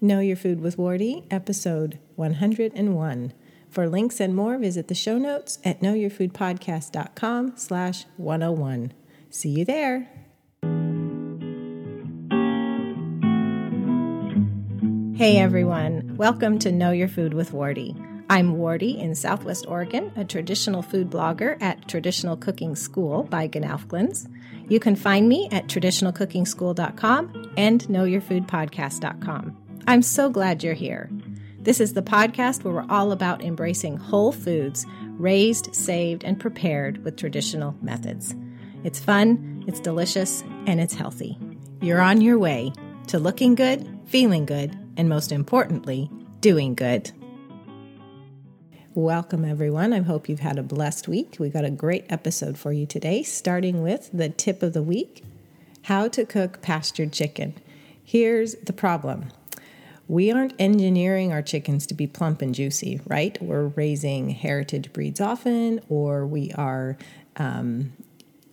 Know Your Food with Wardee, episode 101. For links and more, visit the show notes at knowyourfoodpodcast.com slash 101. See you there. Hey everyone, welcome to Know Your Food with Wardee. I'm Wardee in Southwest Oregon, a traditional food blogger at Traditional Cooking School by GNOWFGLINS. You can find me at traditionalcookingschool.com and knowyourfoodpodcast.com. I'm so glad you're here. This is the podcast where we're all about embracing whole foods raised, saved, and prepared with traditional methods. It's fun, it's delicious, and it's healthy. You're on your way to looking good, feeling good, and most importantly, doing good. Welcome, everyone. I hope you've had a blessed week. We got a great episode for you today, starting with the tip of the week how to cook pastured chicken. Here's the problem we aren't engineering our chickens to be plump and juicy, right? We're raising heritage breeds often, or we are um,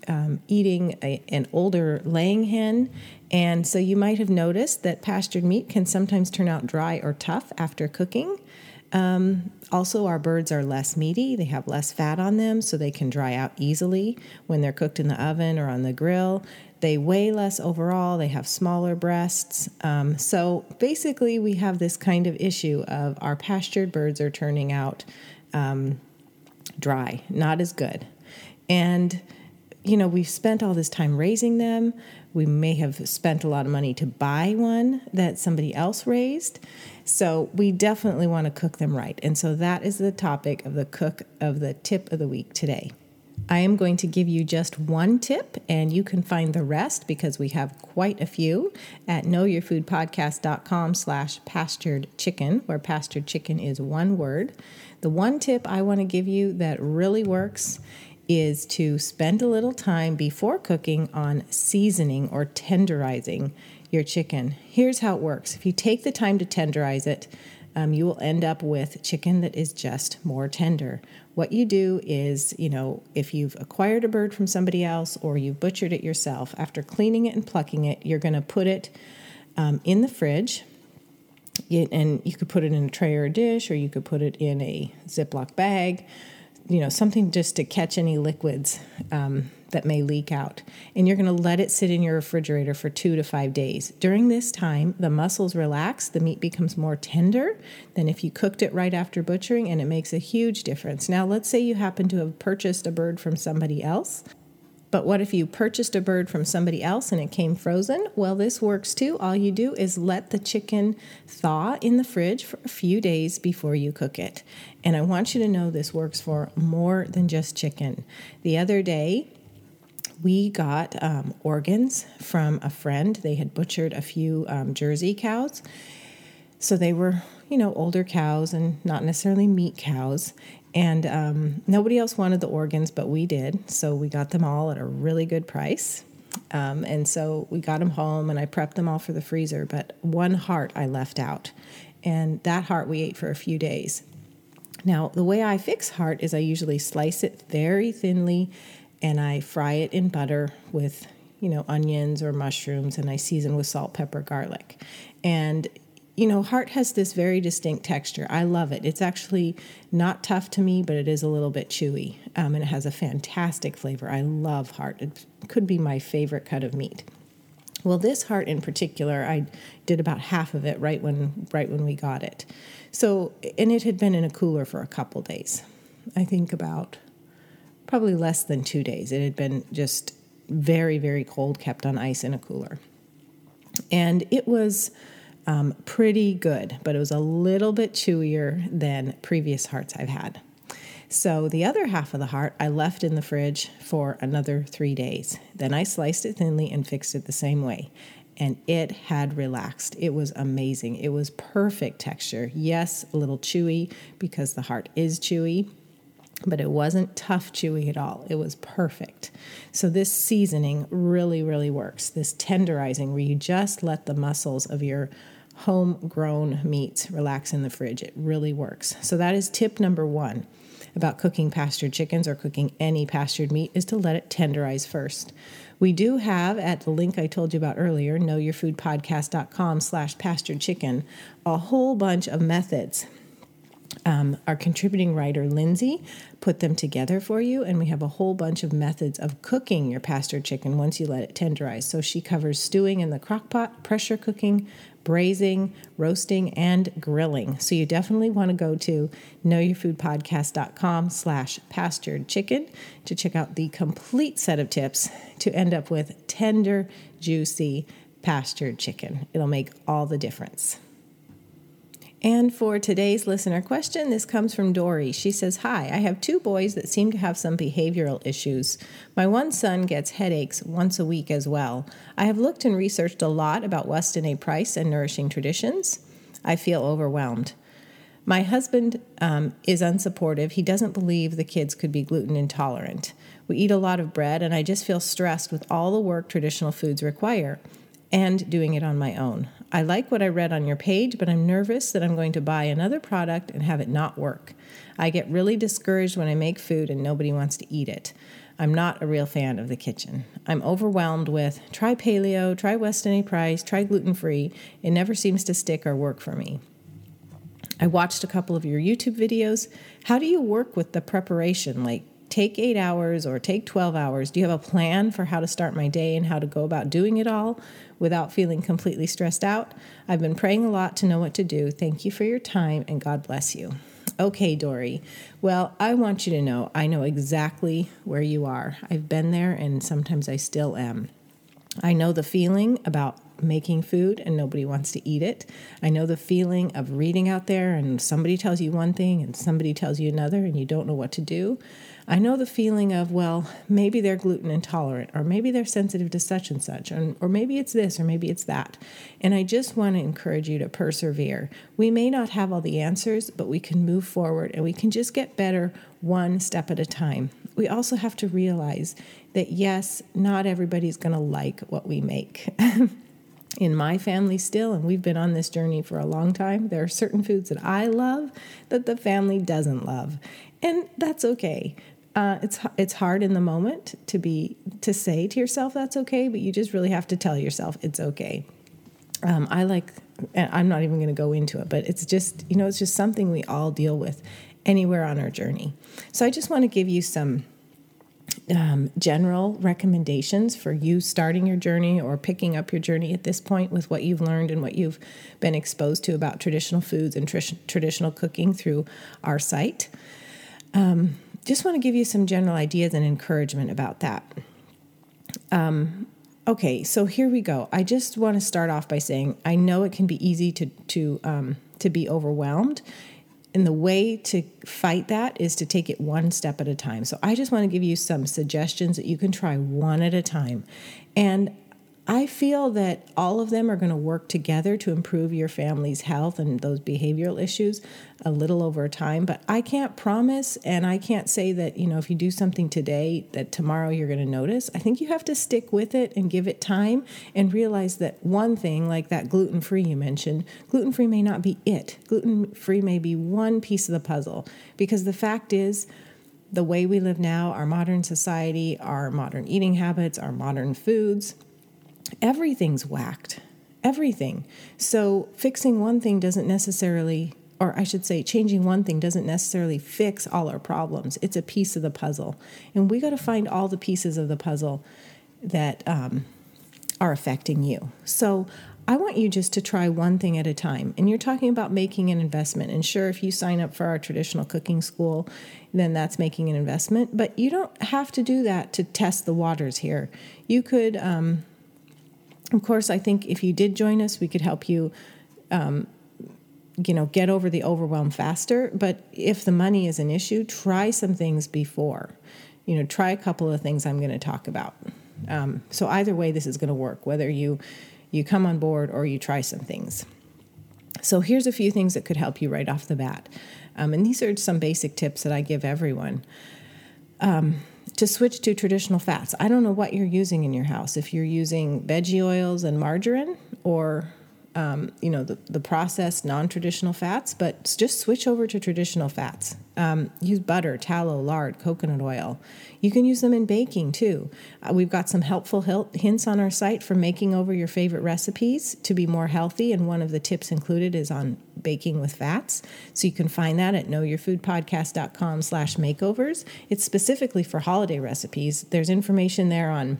um, eating a, an older laying hen. And so you might have noticed that pastured meat can sometimes turn out dry or tough after cooking. Um, also, our birds are less meaty, they have less fat on them, so they can dry out easily when they're cooked in the oven or on the grill. They weigh less overall, they have smaller breasts. Um, so basically, we have this kind of issue of our pastured birds are turning out um, dry, not as good. And you know, we've spent all this time raising them. We may have spent a lot of money to buy one that somebody else raised. So we definitely want to cook them right. And so that is the topic of the cook of the tip of the week today. I am going to give you just one tip, and you can find the rest because we have quite a few at knowyourfoodpodcast.com slash pastured chicken, where pastured chicken is one word. The one tip I want to give you that really works is to spend a little time before cooking on seasoning or tenderizing your chicken. Here's how it works if you take the time to tenderize it, um, you will end up with chicken that is just more tender. What you do is, you know, if you've acquired a bird from somebody else or you've butchered it yourself, after cleaning it and plucking it, you're going to put it um, in the fridge. and you could put it in a tray or a dish, or you could put it in a Ziploc bag you know, something just to catch any liquids um, that may leak out. And you're going to let it sit in your refrigerator for two to five days. During this time, the muscles relax, the meat becomes more tender than if you cooked it right after butchering, and it makes a huge difference. Now, let's say you happen to have purchased a bird from somebody else but what if you purchased a bird from somebody else and it came frozen? Well, this works too. All you do is let the chicken thaw in the fridge for a few days before you cook it. And I want you to know this works for more than just chicken. The other day, we got um, organs from a friend. They had butchered a few um, Jersey cows. So they were, you know, older cows and not necessarily meat cows. And um, nobody else wanted the organs, but we did. So we got them all at a really good price. Um, and so we got them home and I prepped them all for the freezer. But one heart I left out. And that heart we ate for a few days. Now, the way I fix heart is I usually slice it very thinly and I fry it in butter with, you know, onions or mushrooms and I season with salt, pepper, garlic. And you know, heart has this very distinct texture. I love it. It's actually not tough to me, but it is a little bit chewy, um, and it has a fantastic flavor. I love heart. It could be my favorite cut of meat. Well, this heart in particular, I did about half of it right when right when we got it. So, and it had been in a cooler for a couple days. I think about probably less than two days. It had been just very, very cold, kept on ice in a cooler, and it was um, pretty good, but it was a little bit chewier than previous hearts I've had. So the other half of the heart I left in the fridge for another three days. Then I sliced it thinly and fixed it the same way. And it had relaxed. It was amazing. It was perfect texture. Yes, a little chewy because the heart is chewy, but it wasn't tough chewy at all. It was perfect. So, this seasoning really, really works. This tenderizing, where you just let the muscles of your homegrown meats relax in the fridge. It really works. So, that is tip number one. about cooking pastured chickens or cooking any pastured meat is to let it tenderize first. We do have at the link I told you about earlier, knowyourfoodpodcast.com slash pastured chicken, a whole bunch of methods um, our contributing writer Lindsay put them together for you, and we have a whole bunch of methods of cooking your pastured chicken once you let it tenderize. So she covers stewing in the crock pot, pressure cooking, braising, roasting, and grilling. So you definitely want to go to knowyourfoodpodcast.com slash pastured chicken to check out the complete set of tips to end up with tender, juicy pastured chicken. It'll make all the difference. And for today's listener question, this comes from Dory. She says, Hi, I have two boys that seem to have some behavioral issues. My one son gets headaches once a week as well. I have looked and researched a lot about Weston A. Price and nourishing traditions. I feel overwhelmed. My husband um, is unsupportive. He doesn't believe the kids could be gluten intolerant. We eat a lot of bread, and I just feel stressed with all the work traditional foods require and doing it on my own. I like what I read on your page, but I'm nervous that I'm going to buy another product and have it not work. I get really discouraged when I make food and nobody wants to eat it. I'm not a real fan of the kitchen. I'm overwhelmed with try paleo, try Weston A. Price, try gluten free. It never seems to stick or work for me. I watched a couple of your YouTube videos. How do you work with the preparation? Like, take eight hours or take 12 hours? Do you have a plan for how to start my day and how to go about doing it all without feeling completely stressed out? I've been praying a lot to know what to do. Thank you for your time and God bless you. Okay, Dory. Well, I want you to know I know exactly where you are. I've been there and sometimes I still am. I know the feeling about making food and nobody wants to eat it. I know the feeling of reading out there and somebody tells you one thing and somebody tells you another and you don't know what to do. I know the feeling of, well, maybe they're gluten intolerant, or maybe they're sensitive to such and such, or, maybe it's this, or maybe it's that. And I just want to encourage you to persevere. We may not have all the answers, but we can move forward and we can just get better one step at a time. We also have to realize that, yes, not everybody's going to like what we make. in my family still, and we've been on this journey for a long time, there are certain foods that I love that the family doesn't love. And that's okay. Uh, it's it's hard in the moment to be to say to yourself that's okay, but you just really have to tell yourself it's okay. Um, I like. I'm not even going to go into it, but it's just you know it's just something we all deal with anywhere on our journey. So I just want to give you some um, general recommendations for you starting your journey or picking up your journey at this point with what you've learned and what you've been exposed to about traditional foods and tr- traditional cooking through our site. Um, just want to give you some general ideas and encouragement about that. Um, okay, so here we go. I just want to start off by saying I know it can be easy to to um, to be overwhelmed, and the way to fight that is to take it one step at a time. So I just want to give you some suggestions that you can try one at a time, and I feel that all of them are going to work together to improve your family's health and those behavioral issues a little over time. But I can't promise and I can't say that, you know, if you do something today, that tomorrow you're going to notice. I think you have to stick with it and give it time and realize that one thing, like that gluten free you mentioned, gluten free may not be it. Gluten free may be one piece of the puzzle because the fact is, the way we live now, our modern society, our modern eating habits, our modern foods, everything's whacked. Everything. So fixing one thing doesn't necessarily, or I should say, changing one thing doesn't necessarily fix all our problems. It's a piece of the puzzle. And we got to find all the pieces of the puzzle that um, are affecting you. So I want you just to try one thing at a time. And you're talking about making an investment. And sure, if you sign up for our traditional cooking school, then that's making an investment. But you don't have to do that to test the waters here. You could um, of course, I think if you did join us, we could help you, um, you know, get over the overwhelm faster. But if the money is an issue, try some things before. You know, try a couple of things I'm going to talk about. Um, so either way, this is going to work. Whether you you come on board or you try some things. So here's a few things that could help you right off the bat. Um, and these are some basic tips that I give everyone. Um, to switch to traditional fats. I don't know what you're using in your house. If you're using veggie oils and margarine, or um, you know, the, the processed non-traditional fats, but just switch over to traditional fats. Um, use butter, tallow, lard, coconut oil. You can use them in baking too. Uh, we've got some helpful hints on our site for making over your favorite recipes to be more healthy, and one of the tips included is on baking with fats. So you can find that at knowyourfoodpodcast.com slash makeovers. It's specifically for holiday recipes. There's information there on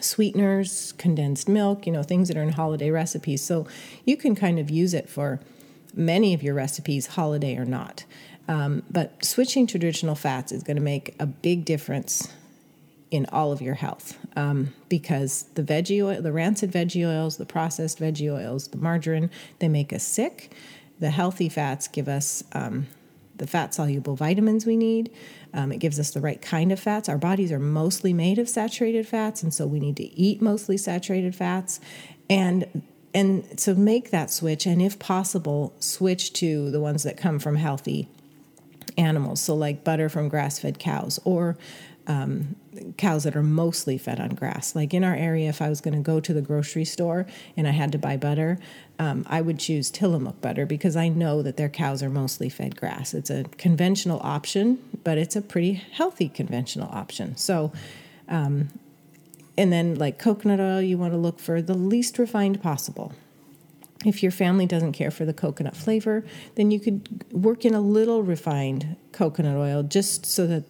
sweeteners, condensed milk, you know, things that are in holiday recipes. So you can kind of use it for many of your recipes, holiday or not. Um, but switching traditional fats is going to make a big difference in all of your health um, because the veggie oil, the rancid veggie oils, the processed veggie oils, the margarine, they make us sick. The healthy fats give us um, the fat soluble vitamins we need. Um, it gives us the right kind of fats. Our bodies are mostly made of saturated fats, and so we need to eat mostly saturated fats. And and so make that switch, and if possible, switch to the ones that come from healthy animals. So like butter from grass-fed cows, or um, cows that are mostly fed on grass. Like in our area, if I was going to go to the grocery store and I had to buy butter, um, I would choose Tillamook butter because I know that their cows are mostly fed grass. It's a conventional option, but it's a pretty healthy conventional option. So, um, and then like coconut oil, you want to look for the least refined possible. If your family doesn't care for the coconut flavor, then you could work in a little refined coconut oil just so that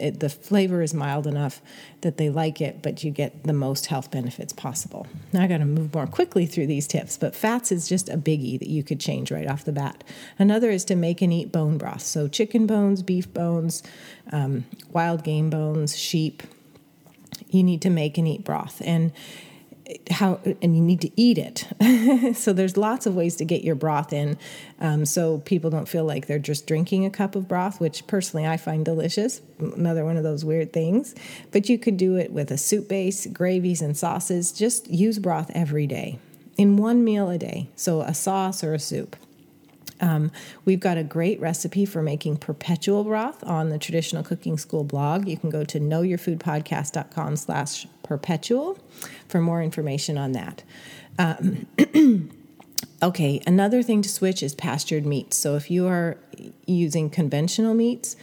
it, the flavor is mild enough that they like it, but you get the most health benefits possible. Now I got to move more quickly through these tips, but fats is just a biggie that you could change right off the bat. Another is to make and eat bone broth. So chicken bones, beef bones, um, wild game bones, sheep. You need to make and eat broth. And how and you need to eat it. So there's lots of ways to get your broth in um, so people don't feel like they're just drinking a cup of broth which personally i find delicious another one of those weird things. But you could do it with a soup base gravies and sauces. Just use broth every day in one meal a day. So a sauce or a soup um, we've got a great recipe for making perpetual broth on the Traditional Cooking School blog. You can go to knowyourfoodpodcast.com slash perpetual for more information on that. Um, okay, another thing to switch is pastured meats. So if you are using conventional meats,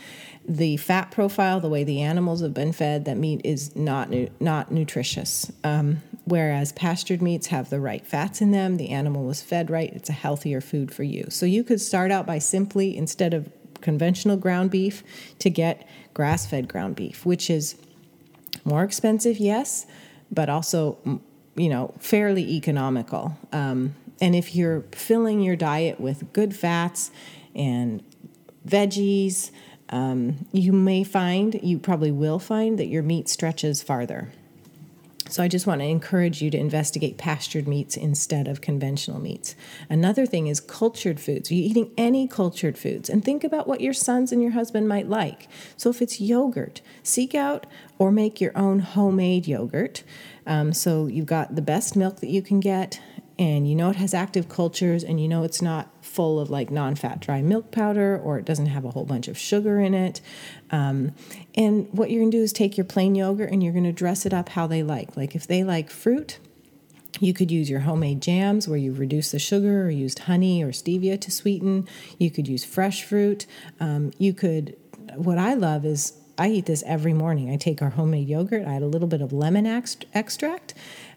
the fat profile, the way the animals have been fed, that meat is not not nutritious. Um, whereas pastured meats have the right fats in them, the animal was fed right, it's a healthier food for you. So you could start out by simply instead of conventional ground beef to get grass-fed ground beef, which is more expensive, yes, but also you know fairly economical. Um, and if you're filling your diet with good fats and veggies um, you may find, you probably will find, that your meat stretches farther. So I just want to encourage you to investigate pastured meats instead of conventional meats. Another thing is cultured foods. Are you eating any cultured foods? And think about what your sons and your husband might like. So if it's yogurt, seek out or make your own homemade yogurt. Um, so you've got the best milk that you can get, and you know it has active cultures, and you know it's not full of like non fat dry milk powder or it doesn't have a whole bunch of sugar in it. Um, and what you're gonna do is take your plain yogurt and you're gonna dress it up how they like. Like if they like fruit, you could use your homemade jams where you've reduced the sugar or used honey or stevia to sweeten. You could use fresh fruit. Um, you could, what I love is I eat this every morning. I take our homemade yogurt, I add a little bit of lemon extract,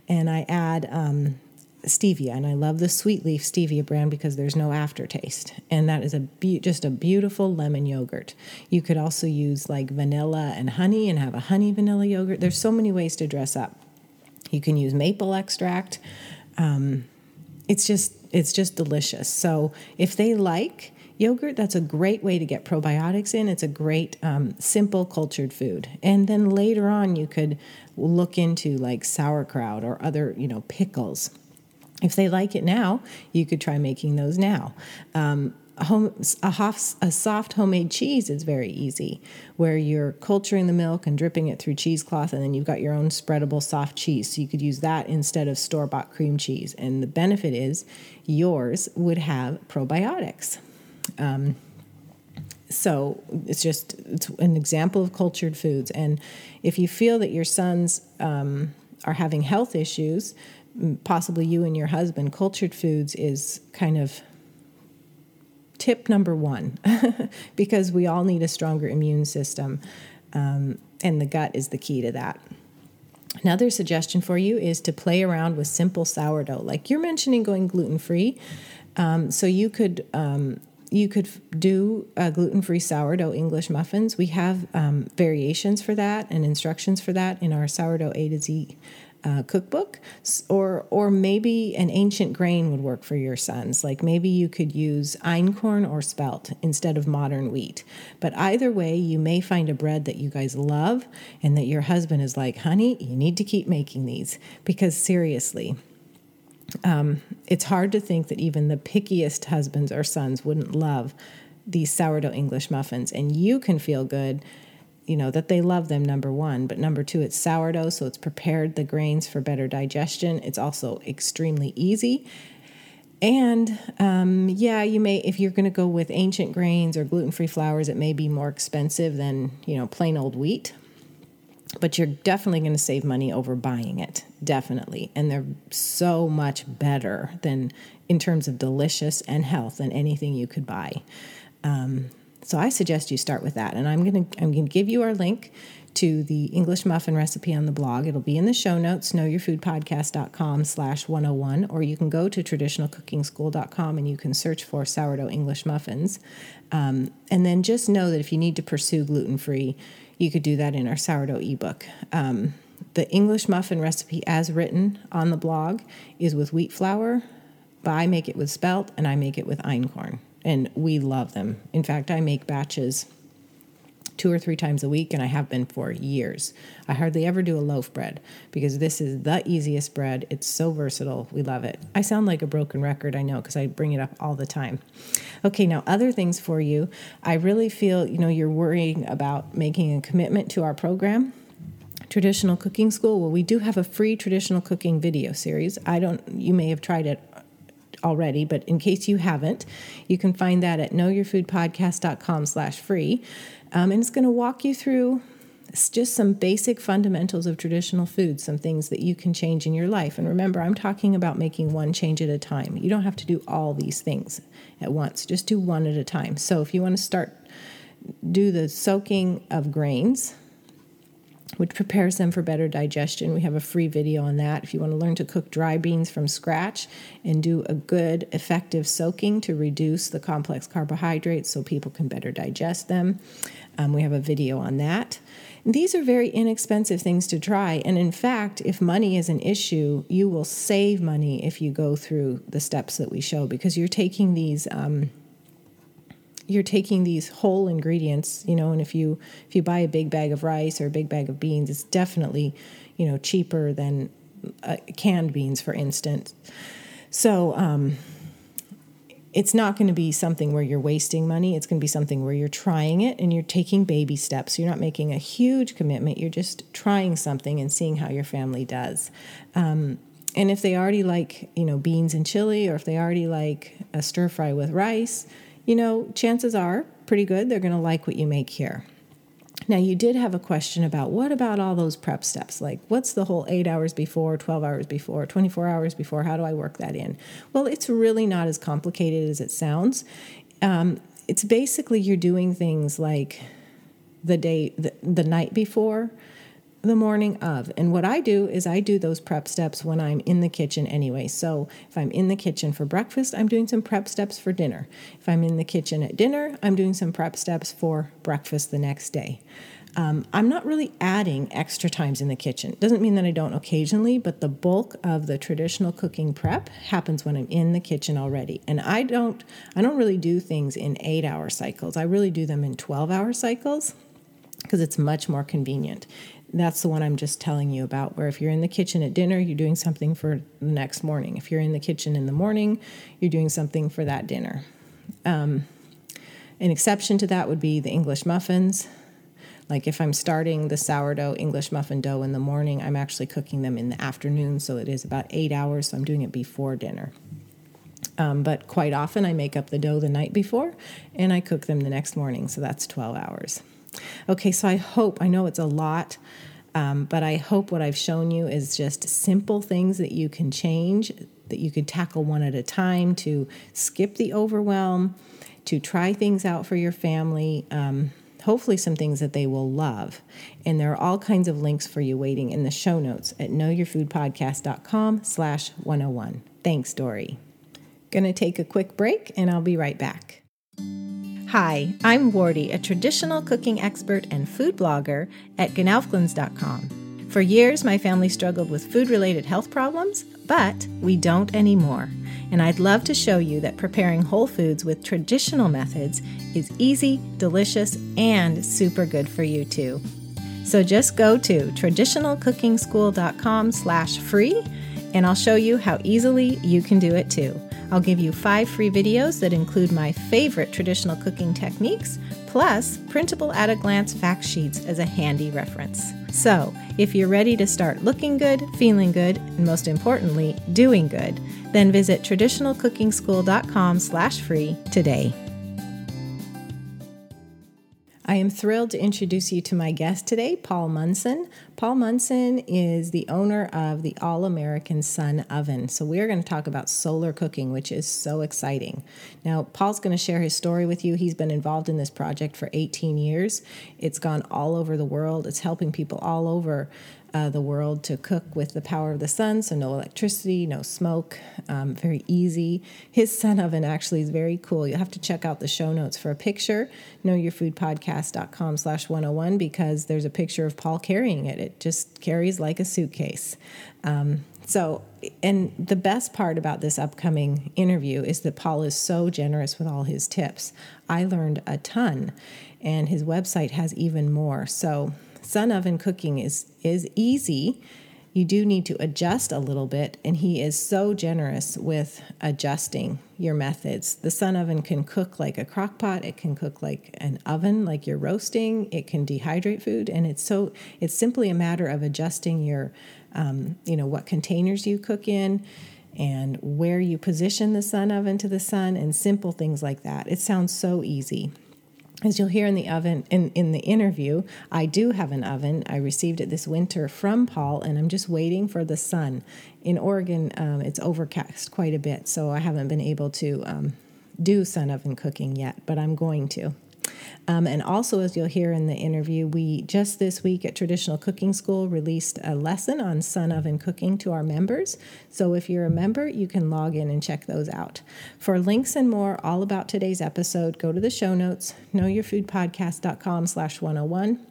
and I add um, stevia, and I love the Sweet Leaf stevia brand because there's no aftertaste, and that is a be- just a beautiful lemon yogurt. You could also use like vanilla and honey and have a honey vanilla yogurt. There's so many ways to dress up. You can use maple extract. Um, it's just it's just delicious. So if they like yogurt, that's a great way to get probiotics in. It's a great um, simple cultured food. And then later on, you could look into like sauerkraut or other you know pickles if they like it now, you could try making those now. Um, a, home, a, hof, a, soft homemade cheese is very easy, where you're culturing the milk and dripping it through cheesecloth, and then you've got your own spreadable soft cheese. So you could use that instead of store bought cream cheese. And the benefit is yours would have probiotics. Um, so it's just it's an example of cultured foods. And if you feel that your sons um, are having health issues, possibly you and your husband, cultured foods is kind of tip number one because we all need a stronger immune system, um, and the gut is the key to that. Another suggestion for you is to play around with simple sourdough. Like you're mentioning going gluten free. Um, so you could um, you could do uh, gluten-free sourdough English muffins. We have um, variations for that and instructions for that in our sourdough A to Z uh, cookbook. Or or maybe an ancient grain would work for your sons. Like maybe you could use einkorn or spelt instead of modern wheat. But either way, you may find a bread that you guys love and that your husband is like, "Honey, you need to keep making these because seriously." Um, it's hard to think that even the pickiest husbands or sons wouldn't love these sourdough English muffins. And you can feel good, you know, that they love them, number one. But number two, it's sourdough, so it's prepared the grains for better digestion. It's also extremely easy. And um, yeah, you may, if you're going to go with ancient grains or gluten free flours, it may be more expensive than, you know, plain old wheat but you're definitely going to save money over buying it definitely. And they're so much better than in terms of delicious and health than anything you could buy. Um, so i suggest you start with that. And i'm going to i'm going to give you our link to the english muffin recipe on the blog. It'll be in the show notes knowyourfoodpodcast.com slash 101 or you can go to traditionalcookingschool.com and you can search for sourdough english muffins. Um, and then just know that if you need to pursue gluten-free you could do that in our sourdough ebook. Um, the English muffin recipe, as written on the blog, is with wheat flour, but I make it with spelt and I make it with einkorn, and we love them. In fact, I make batches two or three times a week, and I have been for years. I hardly ever do a loaf bread because this is the easiest bread. It's so versatile. We love it. I sound like a broken record, I know, because I bring it up all the time. Okay, now other things for you. I really feel, you know, you're worrying about making a commitment to our program traditional cooking school well we do have a free traditional cooking video series i don't you may have tried it already, but in case you haven't, you can find that at knowyourfoodpodcast.com slash free. Um, and it's going to walk you through just some basic fundamentals of traditional food, some things that you can change in your life. And remember, I'm talking about making one change at a time. You don't have to do all these things at once, just do one at a time. So if you want to start, do the soaking of grains which prepares them for better digestion. We have a free video on that. If you want to learn to cook dry beans from scratch and do a good, effective soaking to reduce the complex carbohydrates so people can better digest them, um, we have a video on that. These are very inexpensive things to try. And in fact, if money is an issue, you will save money if you go through the steps that we show because you're taking these. Um, you're taking these whole ingredients, you know, and if you if you buy a big bag of rice or a big bag of beans, it's definitely, you know, cheaper than uh, canned beans, for instance. So um, it's not going to be something where you're wasting money. It's going to be something where you're trying it and you're taking baby steps. You're not making a huge commitment. You're just trying something and seeing how your family does. Um, and if they already like, you know, beans and chili, or if they already like a stir fry with rice, you know, chances are pretty good they're going to like what you make here. Now, you did have a question about what about all those prep steps? Like, what's the whole eight hours before, 12 hours before, 24 hours before? How do I work that in? Well, it's really not as complicated as it sounds. Um, it's basically you're doing things like the day, the, the night before, the morning of. And what I do is I do those prep steps when I'm in the kitchen anyway. So if I'm in the kitchen for breakfast, I'm doing some prep steps for dinner. If I'm in the kitchen at dinner, I'm doing some prep steps for breakfast the next day. Um, I'm not really adding extra times in the kitchen. Doesn't mean that I don't occasionally, but the bulk of the traditional cooking prep happens when I'm in the kitchen already. And I don't I don't really do things in 8-hour cycles. I really do them in 12-hour cycles because it's much more convenient. That's the one I'm just telling you about, where if you're in the kitchen at dinner, you're doing something for the next morning. If you're in the kitchen in the morning, you're doing something for that dinner. Um, an exception to that would be the English muffins. Like if I'm starting the sourdough English muffin dough in the morning, I'm actually cooking them in the afternoon, so it is about eight hours, so I'm doing it before dinner. Um, but quite often I make up the dough the night before and I cook them the next morning, so that's 12 hours. Okay, so I hope, I know it's a lot. Um, but I hope what I've shown you is just simple things that you can change, that you could tackle one at a time to skip the overwhelm, to try things out for your family. Um, hopefully some things that they will love. And there are all kinds of links for you waiting in the show notes at knowyourfoodpodcast.com slash 101. Thanks, Dory. Gonna take a quick break and I'll be right back. Hi, I'm Wardee, a traditional cooking expert and food blogger at gnowfglins.com. For years, my family struggled with food related health problems, but we don't anymore. And I'd love to show you that preparing whole foods with traditional methods is easy, delicious, and super good for you too. So just go to traditionalcookingschool.com slash free and I'll show you how easily you can do it too. I'll give you five free videos that include my favorite traditional cooking techniques, plus printable at a glance fact sheets as a handy reference. So, if you're ready to start looking good, feeling good, and most importantly, doing good, then visit traditionalcookingschool.com/free today. I am thrilled to introduce you to my guest today, Paul Munsen. Paul Munsen is the owner of the All American Sun Oven. So, we're going to talk about solar cooking, which is so exciting. Now, Paul's going to share his story with you. He's been involved in this project for 18 years, it's gone all over the world, it's helping people all over uh, the world to cook with the power of the sun, so no electricity, no smoke, um, very easy. His sun oven actually is very cool. You'll have to check out the show notes for a picture, knowyourfoodpodcast.com slash 101, because there's a picture of Paul carrying it. It just carries like a suitcase. Um, so, and the best part about this upcoming interview is that Paul is so generous with all his tips. I learned a ton, and his website has even more. So, sun oven cooking is is easy. You do need to adjust a little bit, and he is so generous with adjusting your methods. The sun oven can cook like a crock pot, it can cook like an oven, like you're roasting, it can dehydrate food, and it's so it's simply a matter of adjusting your um, you know what containers you cook in and where you position the sun oven to the sun and simple things like that. It sounds so easy as you'll hear in the oven in, in the interview i do have an oven. I received it this winter from paul and i'm just waiting for the sun. In oregon um, it's overcast quite a bit so i haven't been able to um, do sun oven cooking yet but i'm going to um, and also, as you'll hear in the interview, we just this week at Traditional Cooking School released a lesson on sun oven cooking to our members. So if you're a member, you can log in and check those out. For links and more all about today's episode, go to the show notes, knowyourfoodpodcast.com slash 101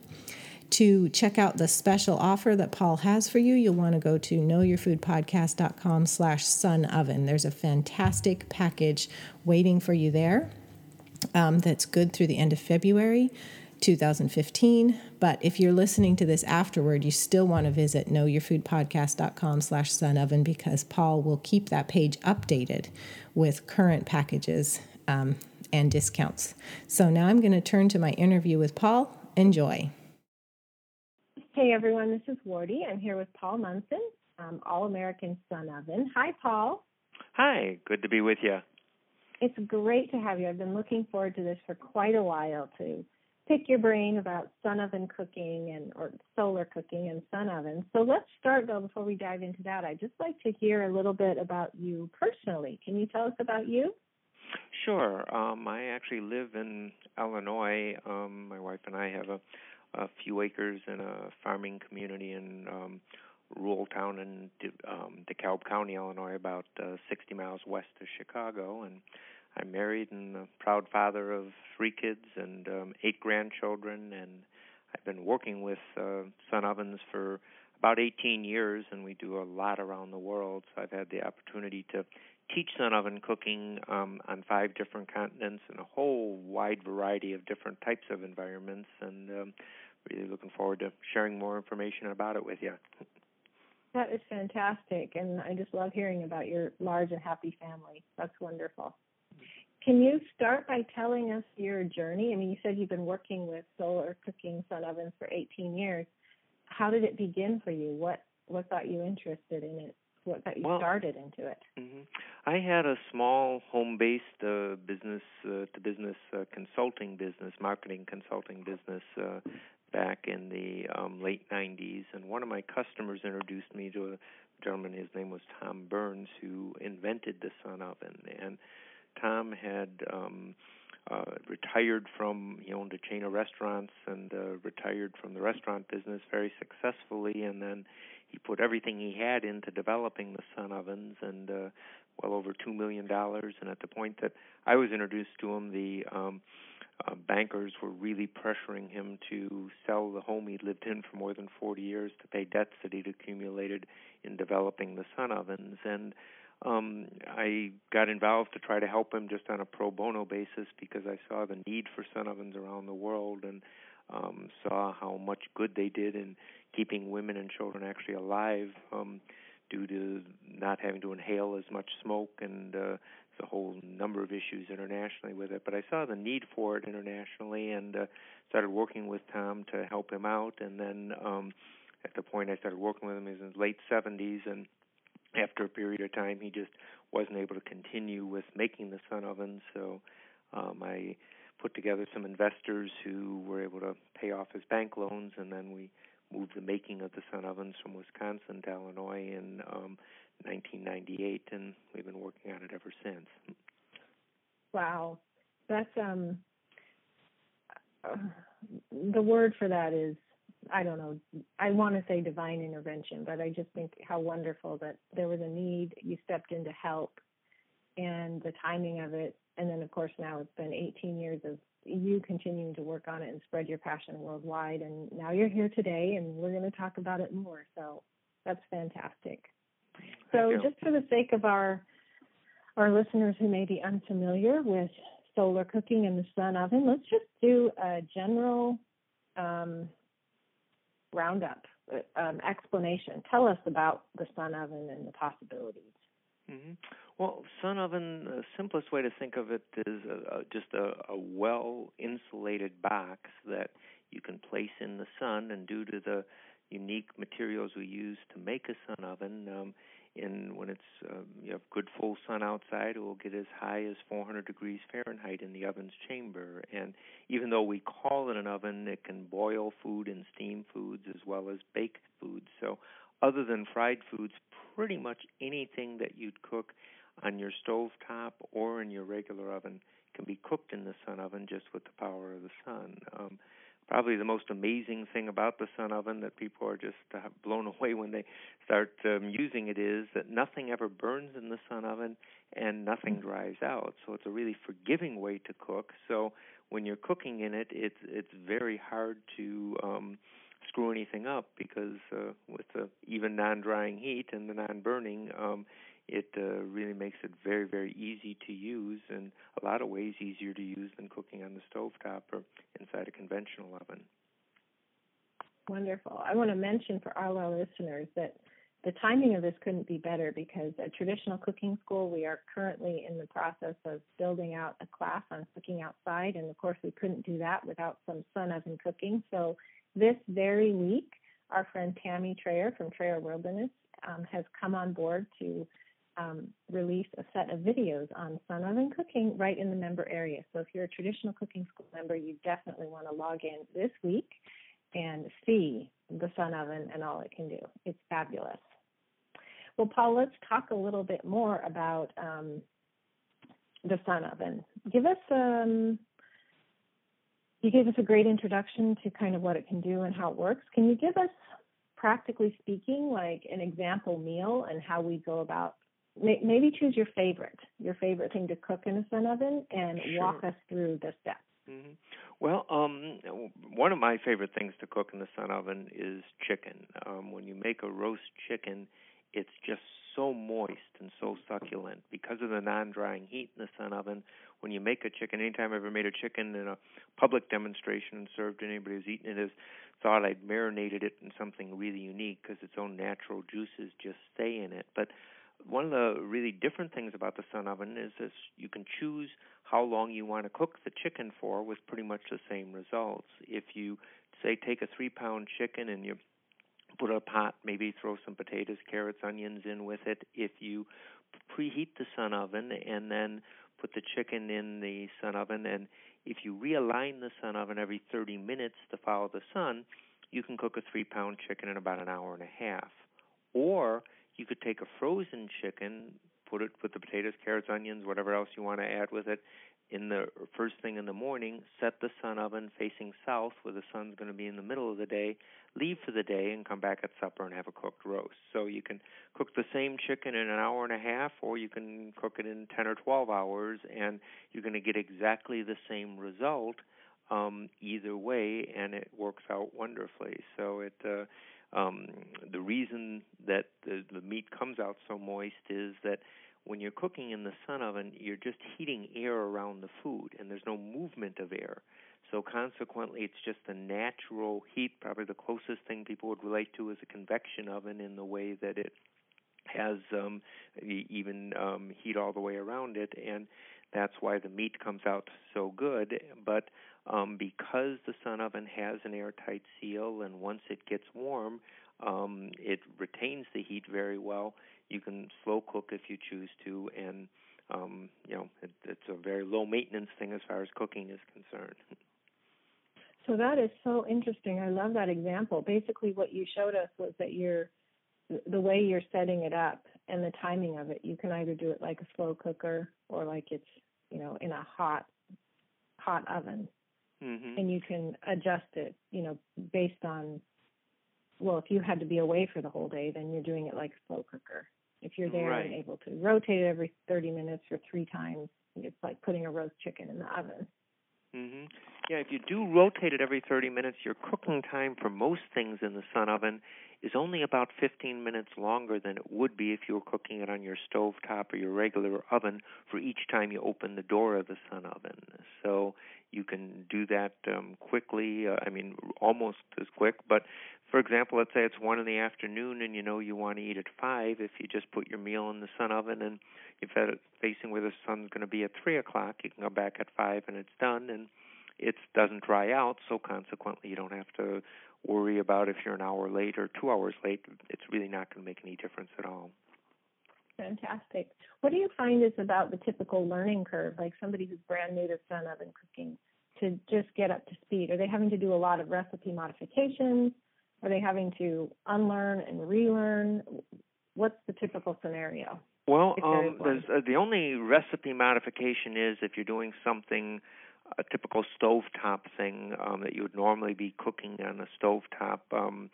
to check out the special offer that Paul has for you, you'll want to go to knowyourfoodpodcast.com slash sun oven. There's a fantastic package waiting for you there um, that's good through the end of February 2015. But if you're listening to this afterward, you still want to visit knowyourfoodpodcast.com slash sunoven because Paul will keep that page updated with current packages um, and discounts. So now I'm going to turn to my interview with Paul. Enjoy. Hey everyone, this is Wardee. I'm here with Paul Munsen, um, All American Sun Oven. Hi, Paul. Hi, good to be with you it's great to have you. I've been looking forward to this for quite a while to pick your brain about sun oven cooking and or solar cooking and sun ovens. So let's start though before we dive into that. I'd just like to hear a little bit about you personally. Can you tell us about you? Sure. Um, I actually live in Illinois. Um, my wife and I have a, a few acres in a farming community in um, rural town in De, um, DeKalb County, Illinois, about uh, 60 miles west of Chicago, and I'm married and a proud father of three kids and um, eight grandchildren, and I've been working with uh, sun ovens for about 18 years, and we do a lot around the world. So I've had the opportunity to teach sun oven cooking um, on five different continents in a whole wide variety of different types of environments, and um, really looking forward to sharing more information about it with you. That is fantastic, and I just love hearing about your large and happy family. That's wonderful. Can you start by telling us your journey? I mean, you said you've been working with solar cooking sun ovens for 18 years. How did it begin for you? What what got you interested in it? What got you well, started into it? Mm-hmm. I had a small home-based uh, business uh, to business uh, consulting business, marketing consulting business uh, back in the um, late 90s, and one of my customers introduced me to a gentleman. His name was Tom Burns, who invented the Sun Oven, and Tom had um, uh, retired from he owned a chain of restaurants and uh, retired from the restaurant business very successfully, and then he put everything he had into developing the Sun Ovens and uh, well over two million dollars. And at the point that I was introduced to him, the um, uh, bankers were really pressuring him to sell the home he'd lived in for more than 40 years to pay debts that he'd accumulated in developing the Sun Ovens. And um, I got involved to try to help him just on a pro bono basis because I saw the need for Sun Ovens around the world and um, saw how much good they did in keeping women and children actually alive um, due to not having to inhale as much smoke and uh, a whole number of issues internationally with it. But I saw the need for it internationally and uh, started working with Tom to help him out. And then um, at the point I started working with him, was in his late 70s, and after a period of time, he just wasn't able to continue with making the sun ovens. So um, I put together some investors who were able to pay off his bank loans, and then we moved the making of the sun ovens from Wisconsin to Illinois in um, 1998, and we've been working on it ever since. Wow, that's um, uh, the word for that is I don't know. I want to say divine intervention, but I just think how wonderful that there was a need. You stepped in to help, and the timing of it. And then, of course, now it's been 18 years of you continuing to work on it and spread your passion worldwide. And now you're here today, and we're going to talk about it more. So that's fantastic. So, just for the sake of our our listeners who may be unfamiliar with solar cooking and the sun oven, let's just do a general um, roundup um, explanation. Tell us about the sun oven and the possibilities. Mm-hmm. Well, sun oven, the simplest way to think of it is a, a, just a, a well insulated box that you can place in the sun, and due to the unique materials we use to make a sun oven, um, in when it's uh, you have good full sun outside, it will get as high as 400 degrees Fahrenheit in the oven's chamber. And even though we call it an oven, it can boil food and steam foods as well as bake foods. So, other than fried foods, pretty much anything that you'd cook on your stove top or in your regular oven can be cooked in the sun oven just with the power of the sun. Um, probably the most amazing thing about the sun oven that people are just uh, blown away when they start um, using it is that nothing ever burns in the sun oven and nothing mm. dries out. So it's a really forgiving way to cook. So when you're cooking in it, it's it's very hard to um, screw anything up because uh, with the even non-drying heat and the non-burning, um, it uh, really makes it very, very easy to use, and a lot of ways easier to use than cooking on the stove top or inside a conventional oven. Wonderful. I want to mention for all our listeners that the timing of this couldn't be better because at traditional cooking school, we are currently in the process of building out a class on cooking outside. And of course, we couldn't do that without some sun oven cooking. So, this very week, our friend Tammy Trayer from Trayer Wilderness um, has come on board to um, release a set of videos on sun oven cooking right in the member area. So if you're a traditional cooking school member, you definitely want to log in this week and see the sun oven and all it can do. It's fabulous. Well, Paul, let's talk a little bit more about um, the sun oven. Give us um, you gave us a great introduction to kind of what it can do and how it works. Can you give us, practically speaking, like an example meal and how we go about maybe choose your favorite, your favorite thing to cook in a sun oven, and sure. walk us through the steps. Mm-hmm. Well, um, one of my favorite things to cook in the sun oven is chicken. Um, when you make a roast chicken, it's just so moist and so succulent because of the non-drying heat in the sun oven. When you make a chicken, anytime I ever made a chicken in a public demonstration and served anybody who's eaten it, has thought I'd marinated it in something really unique because its own natural juices just stay in it. But one of the really different things about the sun oven is that you can choose how long you want to cook the chicken for with pretty much the same results. If you say take a three pound chicken and you put a pot, maybe throw some potatoes, carrots, onions in with it. If you preheat the sun oven and then put the chicken in the sun oven, and if you realign the sun oven every 30 minutes to follow the sun, you can cook a three pound chicken in about an hour and a half. Or you could take a frozen chicken, put it with the potatoes, carrots, onions, whatever else you want to add with it, in the first thing in the morning, set the sun oven facing south where the sun's going to be in the middle of the day, leave for the day and come back at supper and have a cooked roast. So you can cook the same chicken in an hour and a half or you can cook it in 10 or 12 hours and you're going to get exactly the same result um either way and it works out wonderfully. So it uh um the reason that the the meat comes out so moist is that when you're cooking in the sun oven, you're just heating air around the food, and there's no movement of air. So consequently, it's just a natural heat. Probably the closest thing people would relate to is a convection oven in the way that it has um, even um, heat all the way around it, and that's why the meat comes out so good. But um, because the sun oven has an airtight seal, and once it gets warm, um, it retains the heat very well. You can slow cook if you choose to, and um, you know it, it's a very low maintenance thing as far as cooking is concerned. So that is so interesting. I love that example. Basically, what you showed us was that you're the way you're setting it up and the timing of it. You can either do it like a slow cooker or like it's you know in a hot hot oven, mm-hmm. and you can adjust it you know based on well, if you had to be away for the whole day, then you're doing it like a slow cooker. If you're there right. and able to rotate it every 30 minutes or three times, it's like putting a roast chicken in the oven. Mhm. Yeah, if you do rotate it every 30 minutes, your cooking time for most things in the sun oven is only about 15 minutes longer than it would be if you were cooking it on your stove top or your regular oven for each time you open the door of the sun oven. So you can do that um, quickly. Uh, I mean, almost as quick. But for example, let's say it's one in the afternoon and you know you want to eat at five. If you just put your meal in the sun oven and you've had it facing where the sun's going to be at three o'clock, you can go back at five and it's done and it doesn't dry out. So consequently, you don't have to worry about if you're an hour late or two hours late. It's really not going to make any difference at all. Fantastic. What do you find is about the typical learning curve, like somebody who's brand new to sun oven cooking, to just get up to speed? Are they having to do a lot of recipe modifications? Are they having to unlearn and relearn? What's the typical scenario? Well, um, there's, uh, the only recipe modification is if you're doing something a typical stovetop thing um, that you would normally be cooking on a stovetop, um,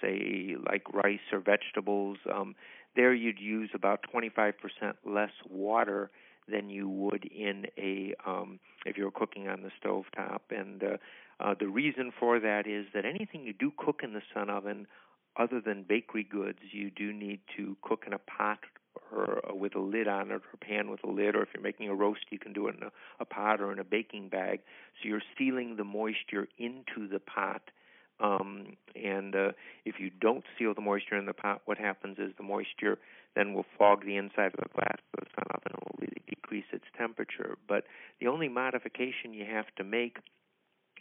say like rice or vegetables. Um, there you'd use about 25% less water than you would in a um, if you were cooking on the stovetop. And uh, uh, the reason for that is that anything you do cook in the sun oven, other than bakery goods, you do need to cook in a pot or with a lid on it, or a pan with a lid, or if you're making a roast, you can do it in a, a pot or in a baking bag. So you're sealing the moisture into the pot. Um, and uh, if you don't seal the moisture in the pot, what happens is the moisture then will fog the inside of the glass of the sun oven and it will really decrease its temperature. But the only modification you have to make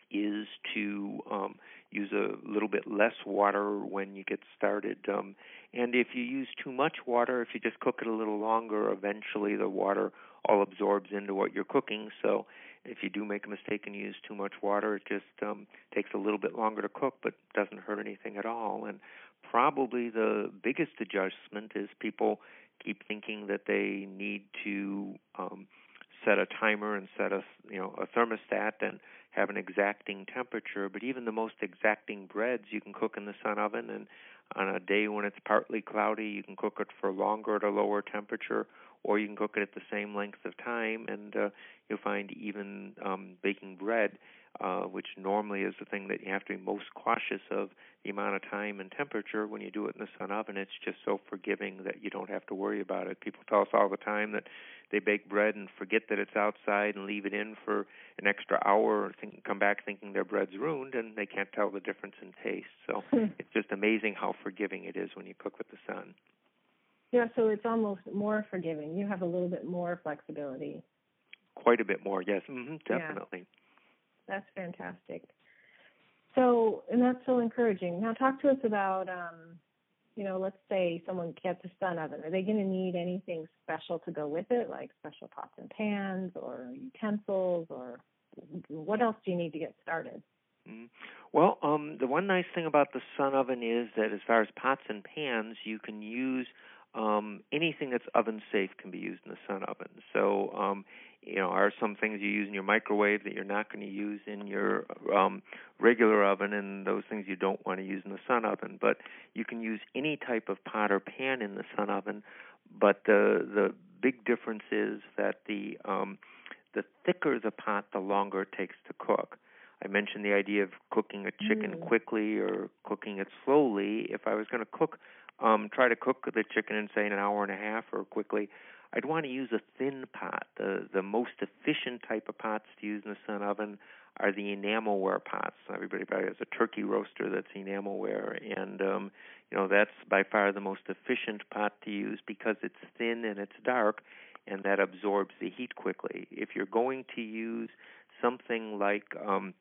is to um, use a little bit less water when you get started. Um, and if you use too much water, if you just cook it a little longer, eventually the water all absorbs into what you're cooking. So if you do make a mistake and use too much water, it just um, takes a little bit longer to cook, but doesn't hurt anything at all. And probably the biggest adjustment is people keep thinking that they need to um, set a timer and set a you know a thermostat and have an exacting temperature. But even the most exacting breads you can cook in the sun oven, and on a day when it's partly cloudy, you can cook it for longer at a lower temperature, or you can cook it at the same length of time, and uh, you'll find even um, baking bread uh, which normally is the thing that you have to be most cautious of the amount of time and temperature when you do it in the sun oven. It's just so forgiving that you don't have to worry about it. People tell us all the time that they bake bread and forget that it's outside and leave it in for an extra hour or think, come back thinking their bread's ruined and they can't tell the difference in taste. So it's just amazing how forgiving it is when you cook with the sun. Yeah, so it's almost more forgiving. You have a little bit more flexibility. Quite a bit more, yes, mm-hmm, definitely. Yeah. That's fantastic. So, and that's so encouraging. Now, talk to us about, um, you know, let's say someone gets a sun oven. Are they going to need anything special to go with it, like special pots and pans or utensils, or what else do you need to get started? Mm-hmm. Well, um, the one nice thing about the sun oven is that as far as pots and pans, you can use um, anything that's oven safe can be used in the sun oven. So, um, you know, are some things you use in your microwave that you're not going to use in your um, regular oven, and those things you don't want to use in the sun oven. But you can use any type of pot or pan in the sun oven. But the the big difference is that the um, the thicker the pot, the longer it takes to cook. I mentioned the idea of cooking a chicken mm. quickly or cooking it slowly. If I was going to cook, um, try to cook the chicken in say an hour and a half or quickly, I'd want to use a thin pot. The the most efficient type of pots to use in the sun oven are the enamelware pots. Everybody probably has a turkey roaster that's enamelware, and um, you know that's by far the most efficient pot to use because it's thin and it's dark, and that absorbs the heat quickly. If you're going to use something like um,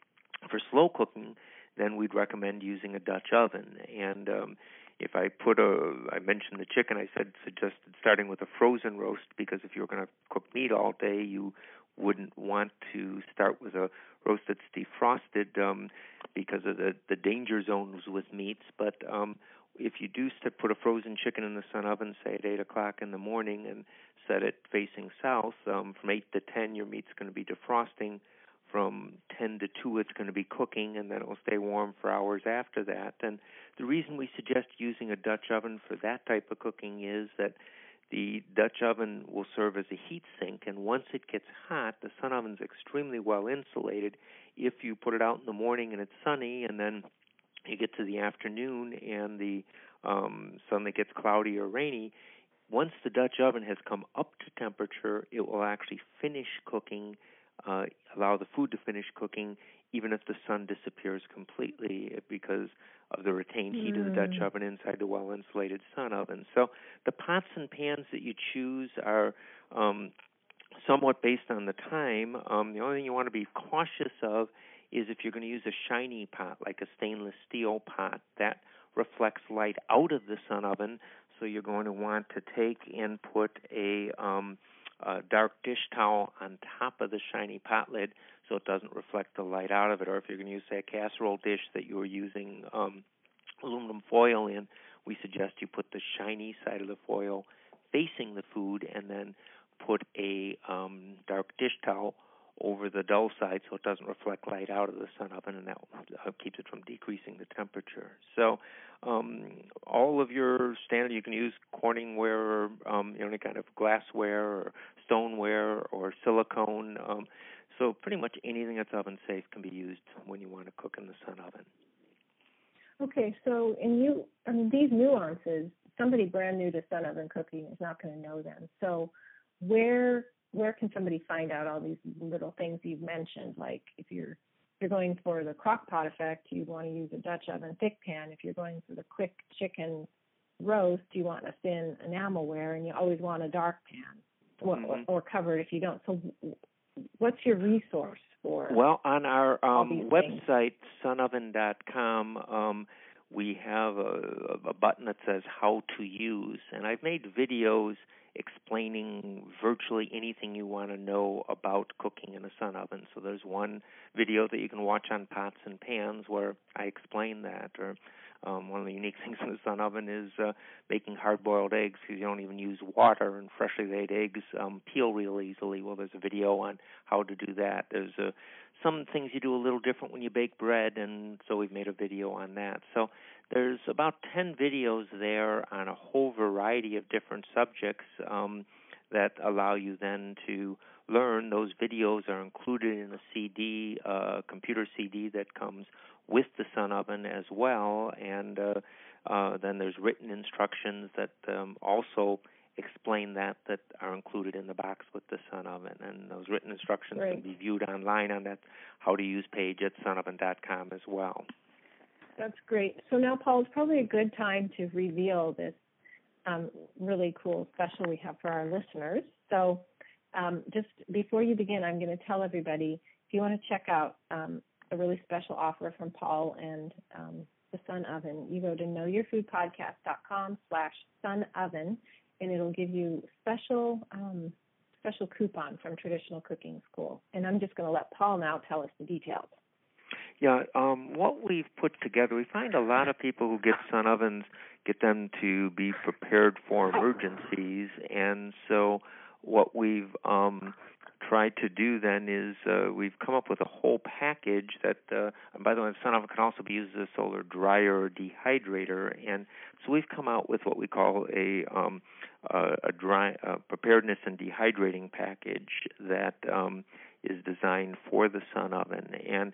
for slow cooking, then we'd recommend using a Dutch oven. And um, if I put a, I mentioned the chicken, I said suggested starting with a frozen roast because if you're going to cook meat all day, you wouldn't want to start with a roast that's defrosted um, because of the the danger zones with meats. But um, if you do st- put a frozen chicken in the sun oven, say at eight o'clock in the morning, and set it facing south, um, from eight to ten, your meat's going to be defrosting from 10 to 2 it's going to be cooking and then it will stay warm for hours after that. And the reason we suggest using a dutch oven for that type of cooking is that the dutch oven will serve as a heat sink and once it gets hot the sun oven's extremely well insulated. If you put it out in the morning and it's sunny and then you get to the afternoon and the um suddenly gets cloudy or rainy once the dutch oven has come up to temperature it will actually finish cooking uh, allow the food to finish cooking even if the sun disappears completely because of the retained heat mm. of the Dutch mm. oven inside the well insulated sun oven. So the pots and pans that you choose are um, somewhat based on the time. Um, the only thing you want to be cautious of is if you're going to use a shiny pot like a stainless steel pot that reflects light out of the sun oven. So you're going to want to take and put a um, a dark dish towel on top of the shiny pot lid so it doesn't reflect the light out of it. Or if you're going to use, say, a casserole dish that you're using um, aluminum foil in, we suggest you put the shiny side of the foil facing the food and then put a um, dark dish towel over the dull side so it doesn't reflect light out of the sun oven and that uh, keeps it from decreasing the temperature. So um, all of your standard you can use Corningware or um, you know, any kind of glassware or stoneware or silicone. Um, so pretty much anything that's oven safe can be used when you want to cook in the sun oven. Okay, so in you, I mean these nuances, somebody brand new to sun oven cooking is not going to know them. So where where can somebody find out all these little things you've mentioned? Like if you're if you're going for the crock pot effect, you want to use a Dutch oven thick pan. If you're going for the quick chicken roast, you want a thin enamelware, and you always want a dark pan or, mm-hmm. or, or covered if you don't. So, what's your resource for? Well, on our um, website, sunoven.com, um, we have a, a button that says "How to Use," and I've made videos explaining virtually anything you want to know about cooking in a sun oven. So there's one video that you can watch on pots and pans where I explain that. Or um, one of the unique things in the sun oven is uh, making hard-boiled eggs because you don't even use water, and freshly laid eggs um, peel real easily. Well, there's a video on how to do that. There's a some things you do a little different when you bake bread, and so we've made a video on that. So there's about 10 videos there on a whole variety of different subjects um, that allow you then to learn. Those videos are included in a CD, uh, computer CD that comes with the Sun Oven as well, and uh, uh, then there's written instructions that um, also explain that that are included in the box with the Sun Oven, and those written instructions Great. can be viewed online on that how to use page at sunoven.com as well. That's great. So now, Paul, it's probably a good time to reveal this um, really cool special we have for our listeners. So, um, just before you begin, I'm going to tell everybody if you want to check out um, a really special offer from Paul and um, the Sun Oven. You go to knowyourfoodpodcast.com slash Sun Oven, and it'll give you special um, special coupon from Traditional Cooking School. And I'm just going to let Paul now tell us the details. Yeah, um, what we've put together, we find a lot of people who get sun ovens get them to be prepared for emergencies, and so what we've um, tried to do then is uh, we've come up with a whole package that, uh, and by the way, the sun oven can also be used as a solar dryer or dehydrator, and so we've come out with what we call a um, uh, a dry uh, preparedness and dehydrating package that um, is designed for the sun oven, and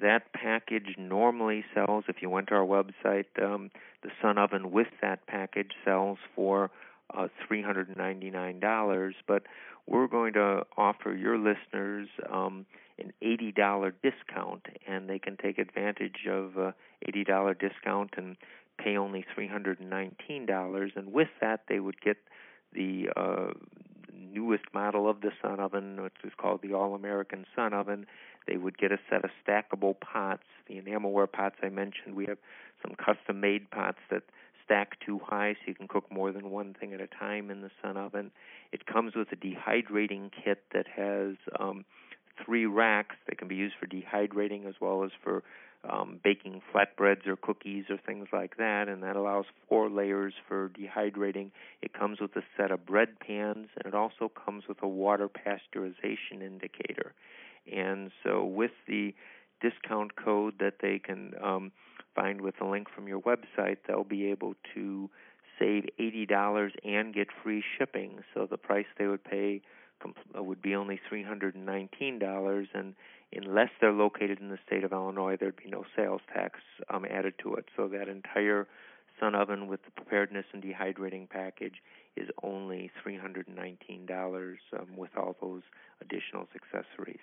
that package normally sells if you went to our website. Um, the sun oven with that package sells for uh, $399, but we're going to offer your listeners um, an $80 discount, and they can take advantage of a $80 discount and pay only $319. And with that, they would get the uh, newest model of the sun oven, which is called the All American Sun Oven. They would get a set of stackable pots, the enamelware pots I mentioned. We have some custom made pots that stack too high so you can cook more than one thing at a time in the sun oven. It comes with a dehydrating kit that has um, three racks that can be used for dehydrating as well as for um, baking flatbreads or cookies or things like that, and that allows four layers for dehydrating. It comes with a set of bread pans, and it also comes with a water pasteurization indicator. And so, with the discount code that they can um, find with a link from your website, they'll be able to save $80 and get free shipping. So the price they would pay would be only $319 and unless they're located in the state of Illinois, there'd be no sales tax um, added to it. So that entire sun oven with the preparedness and dehydrating package is only $319 um, with all those additional accessories.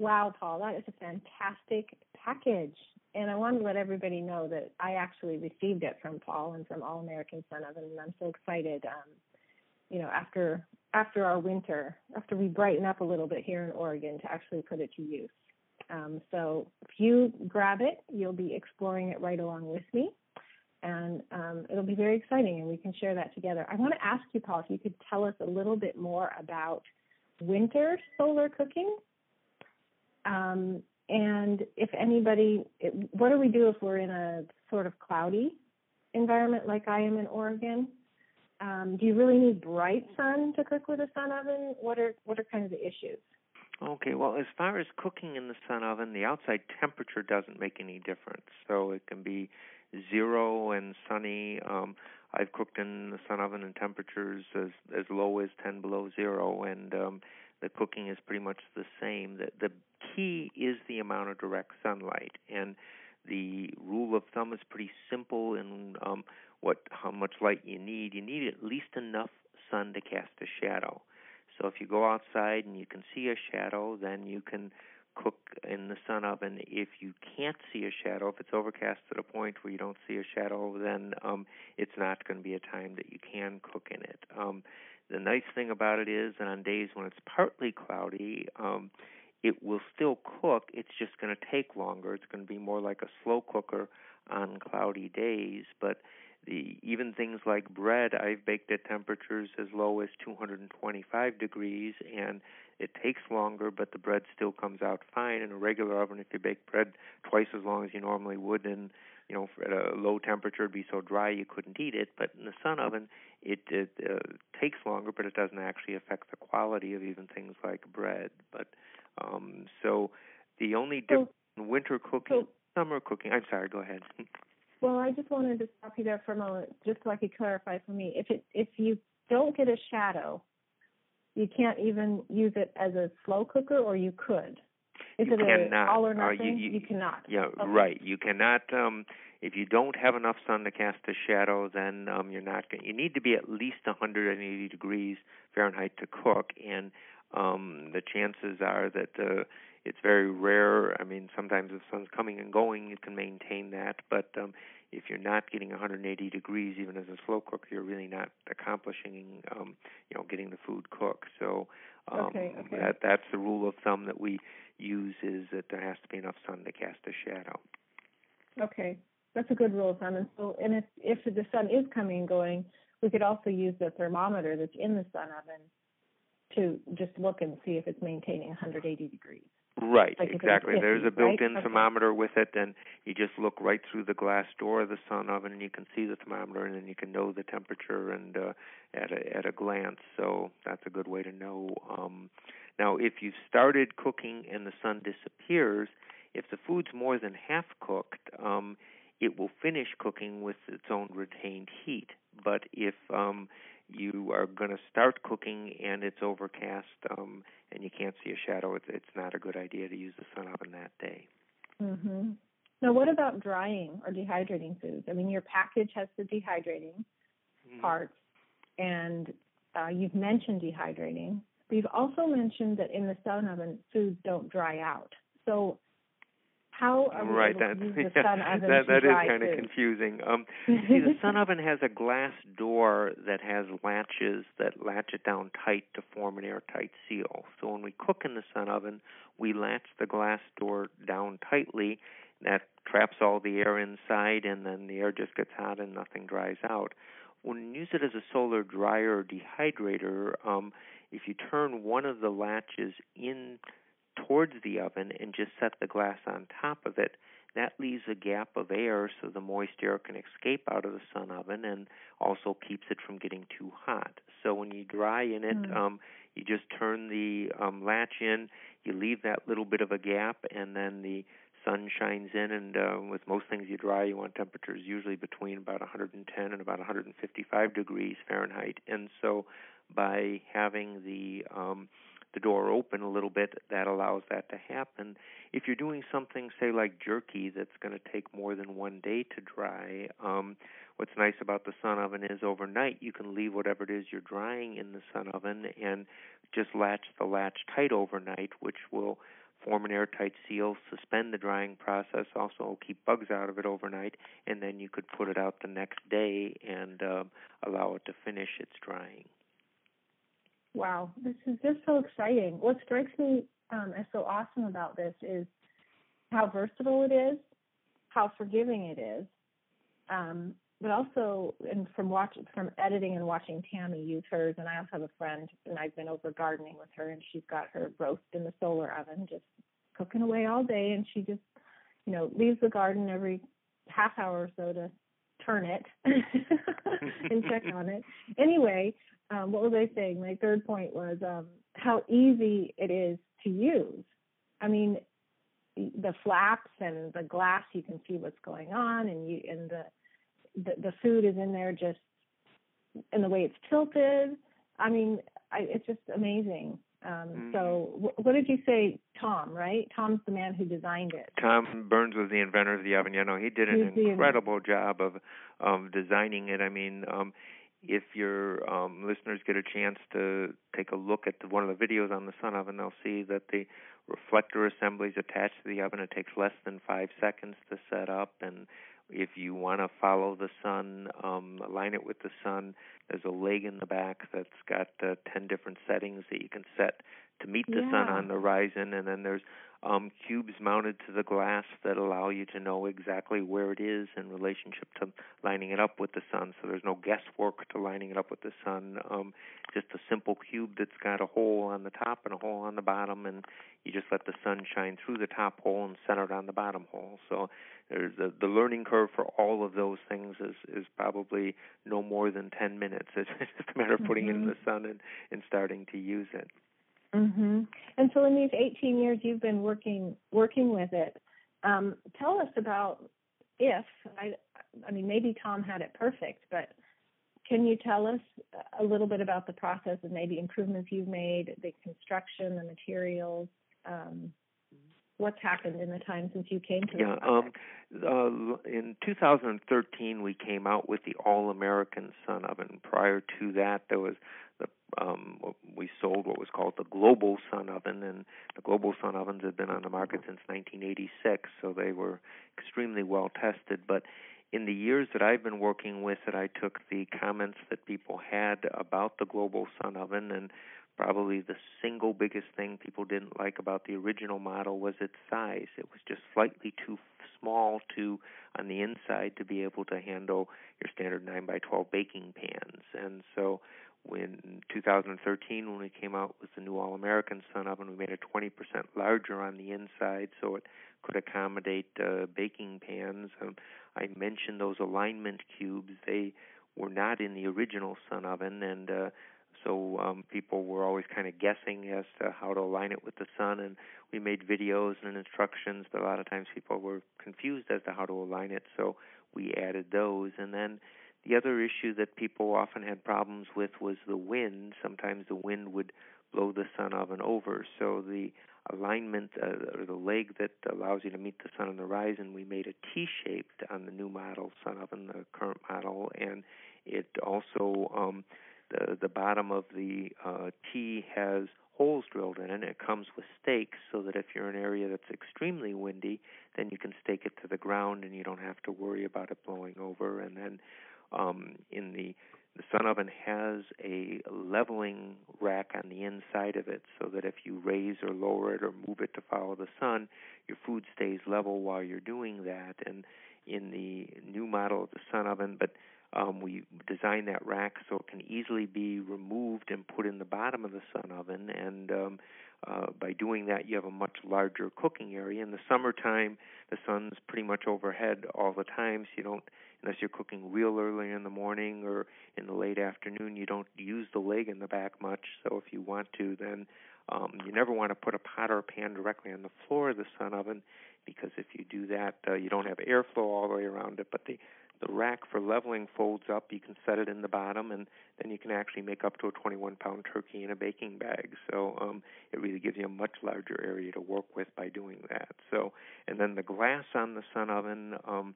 Wow, Paul, that is a fantastic package. And I want to let everybody know that I actually received it from Paul and from All American Sun Oven, and I'm so excited. Um, you know, after after our winter, after we brighten up a little bit here in Oregon, to actually put it to use. Um, so if you grab it, you'll be exploring it right along with me, and um, it'll be very exciting, and we can share that together. I want to ask you, Paul, if you could tell us a little bit more about winter solar cooking. Um, and if anybody, what do we do if we're in a sort of cloudy environment like I am in Oregon? Um, do you really need bright sun to cook with a sun oven? What are what are kind of the issues? Okay, well, as far as cooking in the sun oven, the outside temperature doesn't make any difference. So it can be zero and sunny. Um, I've cooked in the sun oven in temperatures as as low as 10 below zero, and um, the cooking is pretty much the same. The, the key is the amount of direct sunlight, and the rule of thumb is pretty simple in um, what how much light you need. You need at least enough sun to cast a shadow. So if you go outside and you can see a shadow, then you can cook in the sun oven. If you can't see a shadow, if it's overcast to the point where you don't see a shadow, then um, it's not going to be a time that you can cook in it. Um, the nice thing about it is that on days when it's partly cloudy, um, it will still cook. It's just going to take longer. It's going to be more like a slow cooker on cloudy days. But the even things like bread, I've baked at temperatures as low as 225 degrees, and it takes longer, but the bread still comes out fine. In a regular oven, if you bake bread twice as long as you normally would, and you know, at a low temperature, it'd be so dry you couldn't eat it. But in the sun oven, it, it uh, takes longer, but it doesn't actually affect the quality of even things like bread. But um, so the only difference in winter cooking, so, summer cooking. I'm sorry. Go ahead. well, I just wanted to stop you there for a moment, just so I could clarify for me. If it if you don't get a shadow, you can't even use it as a slow cooker, or you could. Is you it cannot. all or nothing? Uh, you, you, you, cannot. Yeah, okay. right. You cannot. Um, if you don't have enough sun to cast a shadow, then um, you're not going. You need to be at least 180 degrees Fahrenheit to cook, and um, the chances are that uh, it's very rare. I mean, sometimes if the sun's coming and going, you can maintain that, but um, if you're not getting 180 degrees, even as a slow cooker, you're really not accomplishing, um, you know, getting the food cooked. So um, okay, okay. that that's the rule of thumb that we use is that there has to be enough sun to cast a shadow. Okay, that's a good rule of thumb. And so, and if if the sun is coming and going, we could also use the thermometer that's in the sun oven to just look and see if it's maintaining 180 degrees. Right, Like exactly. 50, There's a built-in Okay. thermometer with it, and you just look right through the glass door of the sun oven, and you can see the thermometer, and then you can know the temperature and uh, at a at a glance. So that's a good way to know. Um, now, if you've started cooking and the sun disappears, if the food's more than half cooked, um, it will finish cooking with its own retained heat. But if um, you are going to start cooking and it's overcast um, and you can't see a shadow, it's, it's not a good idea to use the sun oven that day. hmm Now, what about drying or dehydrating foods? I mean, your package has the dehydrating Mhm. parts, and uh, you've mentioned dehydrating. But you've also mentioned that in the sun oven, foods don't dry out. So, how are we Right, that to use the sun oven that, that is kind of confusing. Um, see, the sun oven has a glass door that has latches that latch it down tight to form an airtight seal. So when we cook in the sun oven, we latch the glass door down tightly. That traps all the air inside, and then the air just gets hot and nothing dries out. When you use it as a solar dryer or dehydrator, um, if you turn one of the latches in towards the oven and just set the glass on top of it, that leaves a gap of air so the moist air can escape out of the sun oven and also keeps it from getting too hot. So when you dry in it, Mm. um, you just turn the um, latch in, you leave that little bit of a gap, and then the sun shines in. And uh, with most things you dry, you want temperatures usually between about 110 and about 155 degrees Fahrenheit. And so by having the um, the door open a little bit, that allows that to happen. If you're doing something, say like jerky, that's going to take more than one day to dry, um, what's nice about the sun oven is overnight you can leave whatever it is you're drying in the sun oven and just latch the latch tight overnight, which will form an airtight seal, suspend the drying process, also keep bugs out of it overnight, and then you could put it out the next day and uh, allow it to finish its drying. Wow, this is just so exciting. What strikes me um, as so awesome about this is how versatile it is, how forgiving it is, um, but also, and from watching, from editing and watching Tammy use hers, and I also have a friend, and I've been over gardening with her, and she's got her roast in the solar oven, just cooking away all day, and she just, you know, leaves the garden every half hour or so to turn it and check on it. Anyway, um, what was I saying? My third point was um, how easy it is to use. I mean, the flaps and the glass, you can see what's going on, and you and the the, the food is in there just and the way it's tilted. I mean, I, it's just amazing. Um, So, wh- what did you say, Tom? Right? Tom's the man who designed it. Tom Burns was the inventor of the oven. You know, he did an incredible job of um, designing it. I mean, um, if your um, listeners get a chance to take a look at the, one of the videos on the sun oven, they'll see that the reflector assembly is attached to the oven. It takes less than five seconds to set up, and if you want to follow the sun, um, align it with the sun, there's a leg in the back that's got uh, 10 different settings that you can set to meet the sun on the horizon, and then there's um, cubes mounted to the glass that allow you to know exactly where it is in relationship to lining it up with the sun. So there's no guesswork to lining it up with the sun. Um, just a simple cube that's got a hole on the top and a hole on the bottom, and you just let the sun shine through the top hole and center it on the bottom hole. So there's the, the learning curve for all of those things is is probably no more than 10 minutes. It's just a matter of putting it in Mhm. the sun and and starting to use it. Hmm And so, in these 18 years you've been working working with it, um, tell us about if I, I mean, maybe Tom had it perfect, but can you tell us a little bit about the process and maybe improvements you've made, the construction, the materials? Um, what's happened in the time since you came to Yeah, the um, uh, in 2013 we came out with the All American Sun Oven. Prior to that, there was um, we sold what was called the Global Sun Oven, and the Global Sun Ovens had been on the market since 1986, so they were extremely well tested. But in the years that I've been working with it, I took the comments that people had about the Global Sun Oven and probably the single biggest thing people didn't like about the original model was its size. It was just slightly too small to on the inside to be able to handle your standard 9 by 12 baking pans. And so when 2013 when we came out with the new All American Sun oven, we made it 20% larger on the inside so it could accommodate uh, baking pans. Um, I mentioned those alignment cubes. They were not in the original Sun oven and uh, so um, people were always kind of guessing as to how to align it with the sun and we made videos and instructions but a lot of times people were confused as to how to align it so we added those and then the other issue that people often had problems with was the wind sometimes the wind would blow the sun oven over so the alignment uh, or the leg that allows you to meet the sun on the horizon we made a T-shaped on the new model sun oven the current model and it also um the the bottom of the uh, T has holes drilled in it. It comes with stakes so that if you're in an area that's extremely windy, then you can stake it to the ground and you don't have to worry about it blowing over. And then um, in the the sun oven has a leveling rack on the inside of it so that if you raise or lower it or move it to follow the sun, your food stays level while you're doing that. And in the new model of the sun oven, but um, we designed that rack so it can easily be removed and put in the bottom of the sun oven. And um, uh, by doing that, you have a much larger cooking area. In the summertime, the sun's pretty much overhead all the time, so you don't, unless you're cooking real early in the morning or in the late afternoon, you don't use the leg in the back much. So if you want to, then um, you never want to put a pot or a pan directly on the floor of the sun oven because if you do that, uh, you don't have airflow all the way around it. But the the rack for leveling folds up. You can set it in the bottom, and then you can actually make up to a 21 pound turkey in a baking bag. So um, it really gives you a much larger area to work with by doing that. So, and then the glass on the sun oven um,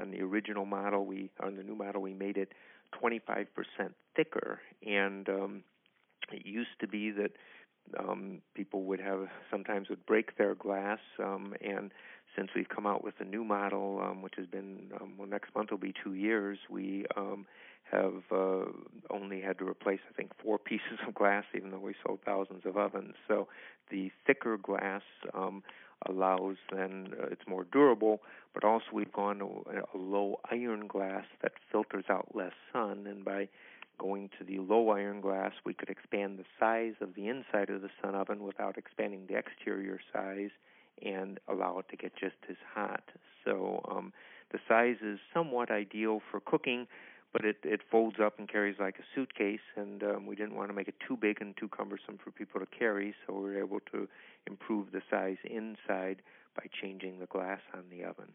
on the original model, we on the new model we made it 25% thicker, and um, it used to be that um, people would have sometimes would break their glass, um, and since we've come out with a new model, um, which has been um, well, next month will be two years, we um, have uh, only had to replace I think four pieces of glass, even though we sold thousands of ovens. So the thicker glass um, allows then uh, it's more durable, but also we've gone to a low iron glass that filters out less sun, and by going to the low iron glass, we could expand the size of the inside of the sun oven without expanding the exterior size and allow it to get just as hot. So um, the size is somewhat ideal for cooking, but it, it folds up and carries like a suitcase, and um, we didn't want to make it too big and too cumbersome for people to carry, so we were able to improve the size inside by changing the glass on the oven.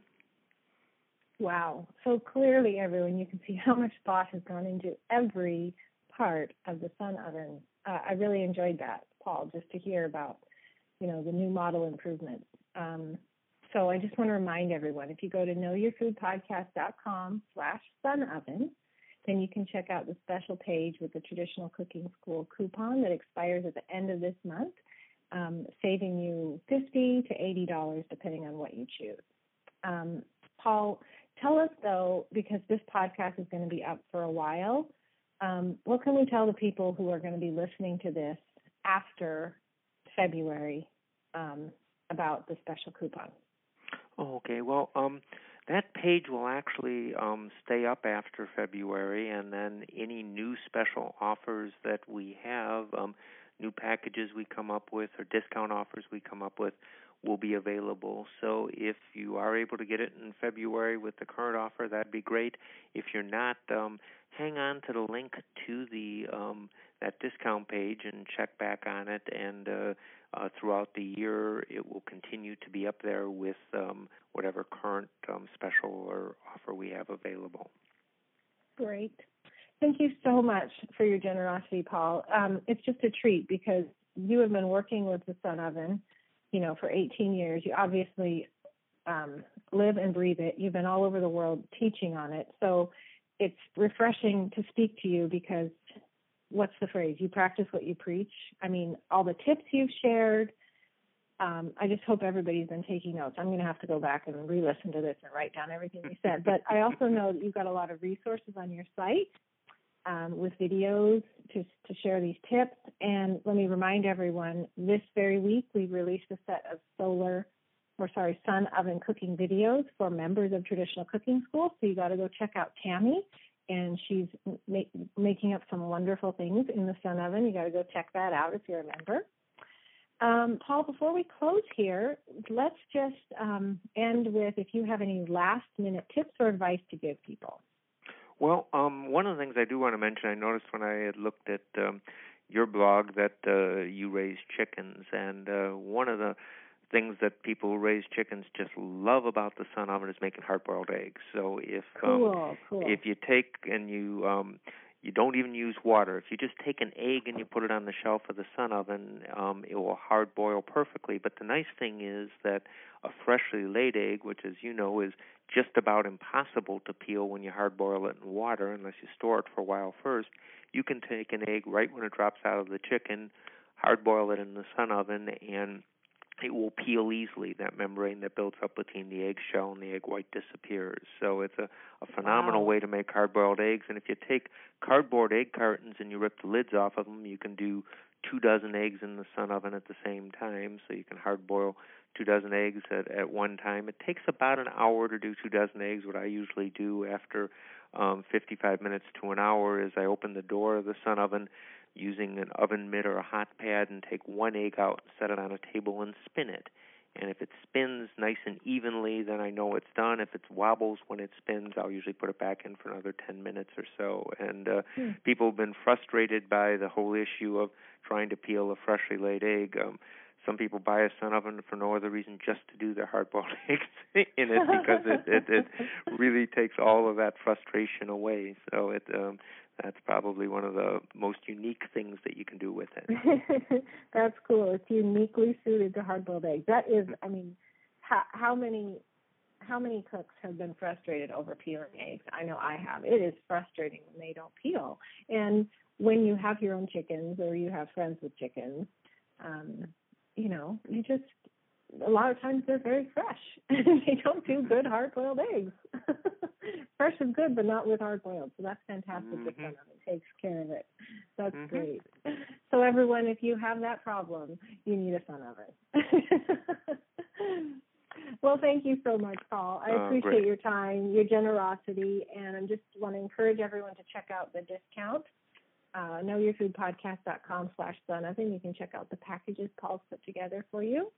Wow. So clearly, everyone, you can see how much thought has gone into every part of the sun oven. Uh, I really enjoyed that, Paul, just to hear about, you know, the new model improvements. Um, so I just want to remind everyone, if you go to knowyourfoodpodcast.com slash sunoven, then you can check out the special page with the Traditional Cooking School coupon that expires at the end of this month, um, saving you 50 to $80 depending on what you choose. Um, Paul, tell us though, because this podcast is going to be up for a while, um, what can we tell the people who are going to be listening to this after February um, about the special coupon? Okay. Well, um, that page will actually um, stay up after February, and then any new special offers that we have, um, new packages we come up with, or discount offers we come up with, will be available. So if you are able to get it in February with the current offer, that'd be great. If you're not, um, hang on to the link to the um, that discount page and check back on it. And uh, uh, throughout the year, it will continue to be up there with um, whatever current um, special or offer we have available. Great. Thank you so much for your generosity, Paul. Um, it's just a treat because you have been working with the Sun Oven, you know, for 18 years. You obviously um, live and breathe it. You've been all over the world teaching on it. So it's refreshing to speak to you because what's the phrase? You practice what you preach. I mean, all the tips you've shared. Um, I just hope everybody's been taking notes. I'm going to have to go back and re-listen to this and write down everything you said. But I also know that you've got a lot of resources on your site. um, with videos to, to share these tips. And let me remind everyone this very week we released a set of solar or sorry, sun oven cooking videos for members of traditional cooking school. So you got to go check out Tammy, and she's ma- making up some wonderful things in the sun oven. You got to go check that out if you're a member. Um, Paul, before we close here, let's just um, end with if you have any last minute tips or advice to give people. Well, um, one of the things I do want to mention, I noticed when I had looked at um, your blog that uh, you raise chickens, and uh, one of the things that people who raise chickens just love about the sun oven is making hard boiled eggs. So if cool, um, cool. if you take and you um, you don't even use water. If you just take an egg and you put it on the shelf of the sun oven, um, it will hard boil perfectly. But the nice thing is that a freshly laid egg, which as you know is just about impossible to peel when you hard boil it in water unless you store it for a while first, you can take an egg right when it drops out of the chicken, hard boil it in the sun oven, and it will peel easily. That membrane that builds up between the eggshell and the egg white disappears. So it's a, a phenomenal wow. way to make hard boiled eggs. And if you take cardboard egg cartons and you rip the lids off of them, you can do two dozen eggs in the sun oven at the same time. So you can hard boil two dozen eggs at, at one time. It takes about an hour to do two dozen eggs. What I usually do after um, 55 minutes to an hour is I open the door of the sun oven using an oven mitt or a hot pad and take one egg out, and set it on a table, and spin it. And if it spins nice and evenly, then I know it's done. If it wobbles when it spins, I'll usually put it back in for another 10 minutes or so. And uh, hmm. people have been frustrated by the whole issue of trying to peel a freshly laid egg. Um, some people buy a sun oven for no other reason just to do their hard boiled eggs in it because it, it it really takes all of that frustration away. So it um that's probably one of the most unique things that you can do with it. that's cool. It's uniquely suited to hard-boiled eggs. That is, I mean, how, how many how many cooks have been frustrated over peeling eggs? I know I have. It is frustrating when they don't peel. And when you have your own chickens or you have friends with chickens, um, you know, you just a lot of times they're very fresh. they don't do good hard boiled eggs. fresh is good, but not with hard boiled. So that's fantastic mm-hmm. that someone takes care of it. That's mm-hmm. great. So everyone, if you have that problem, you need a sun oven. well, thank you so much, Paul. I oh, appreciate your time, your generosity, and I just want to encourage everyone to check out the discount. Uh, knowyourfoodpodcast.com slash sun oven. You can check out the packages Paul's put together for you.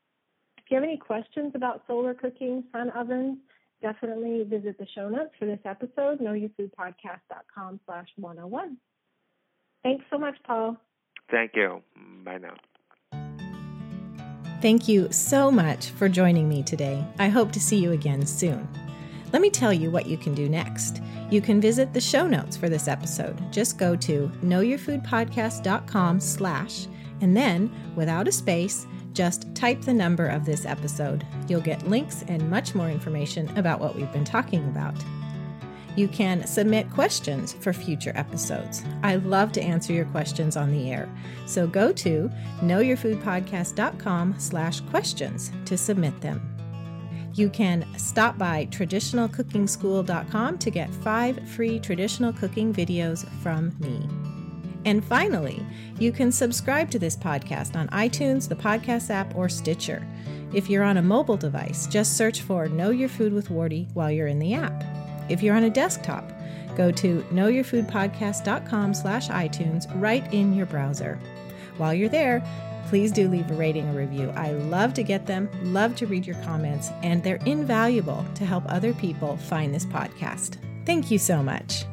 If you have any questions about solar cooking, sun ovens, definitely visit the show notes for this episode, knowyourfoodpodcast.com slash 101. Thanks so much, Paul. Thank you. Bye now. Thank you so much for joining me today. I hope to see you again soon. Let me tell you what you can do next. You can visit the show notes for this episode. Just go to knowyourfoodpodcast.com slash and then, without a space, just type the number of this episode. You'll get links and much more information about what we've been talking about. You can submit questions for future episodes. I love to answer your questions on the air. So go to knowyourfoodpodcast.com slash questions to submit them. You can stop by traditionalcookingschool.com to get five free traditional cooking videos from me. And finally, you can subscribe to this podcast on iTunes, the podcast app, or Stitcher. If you're on a mobile device, just search for Know Your Food with Wardee while you're in the app. If you're on a desktop, go to knowyourfoodpodcast.com slash iTunes right in your browser. While you're there, please do leave a rating or review. I love to get them, love to read your comments, and they're invaluable to help other people find this podcast. Thank you so much.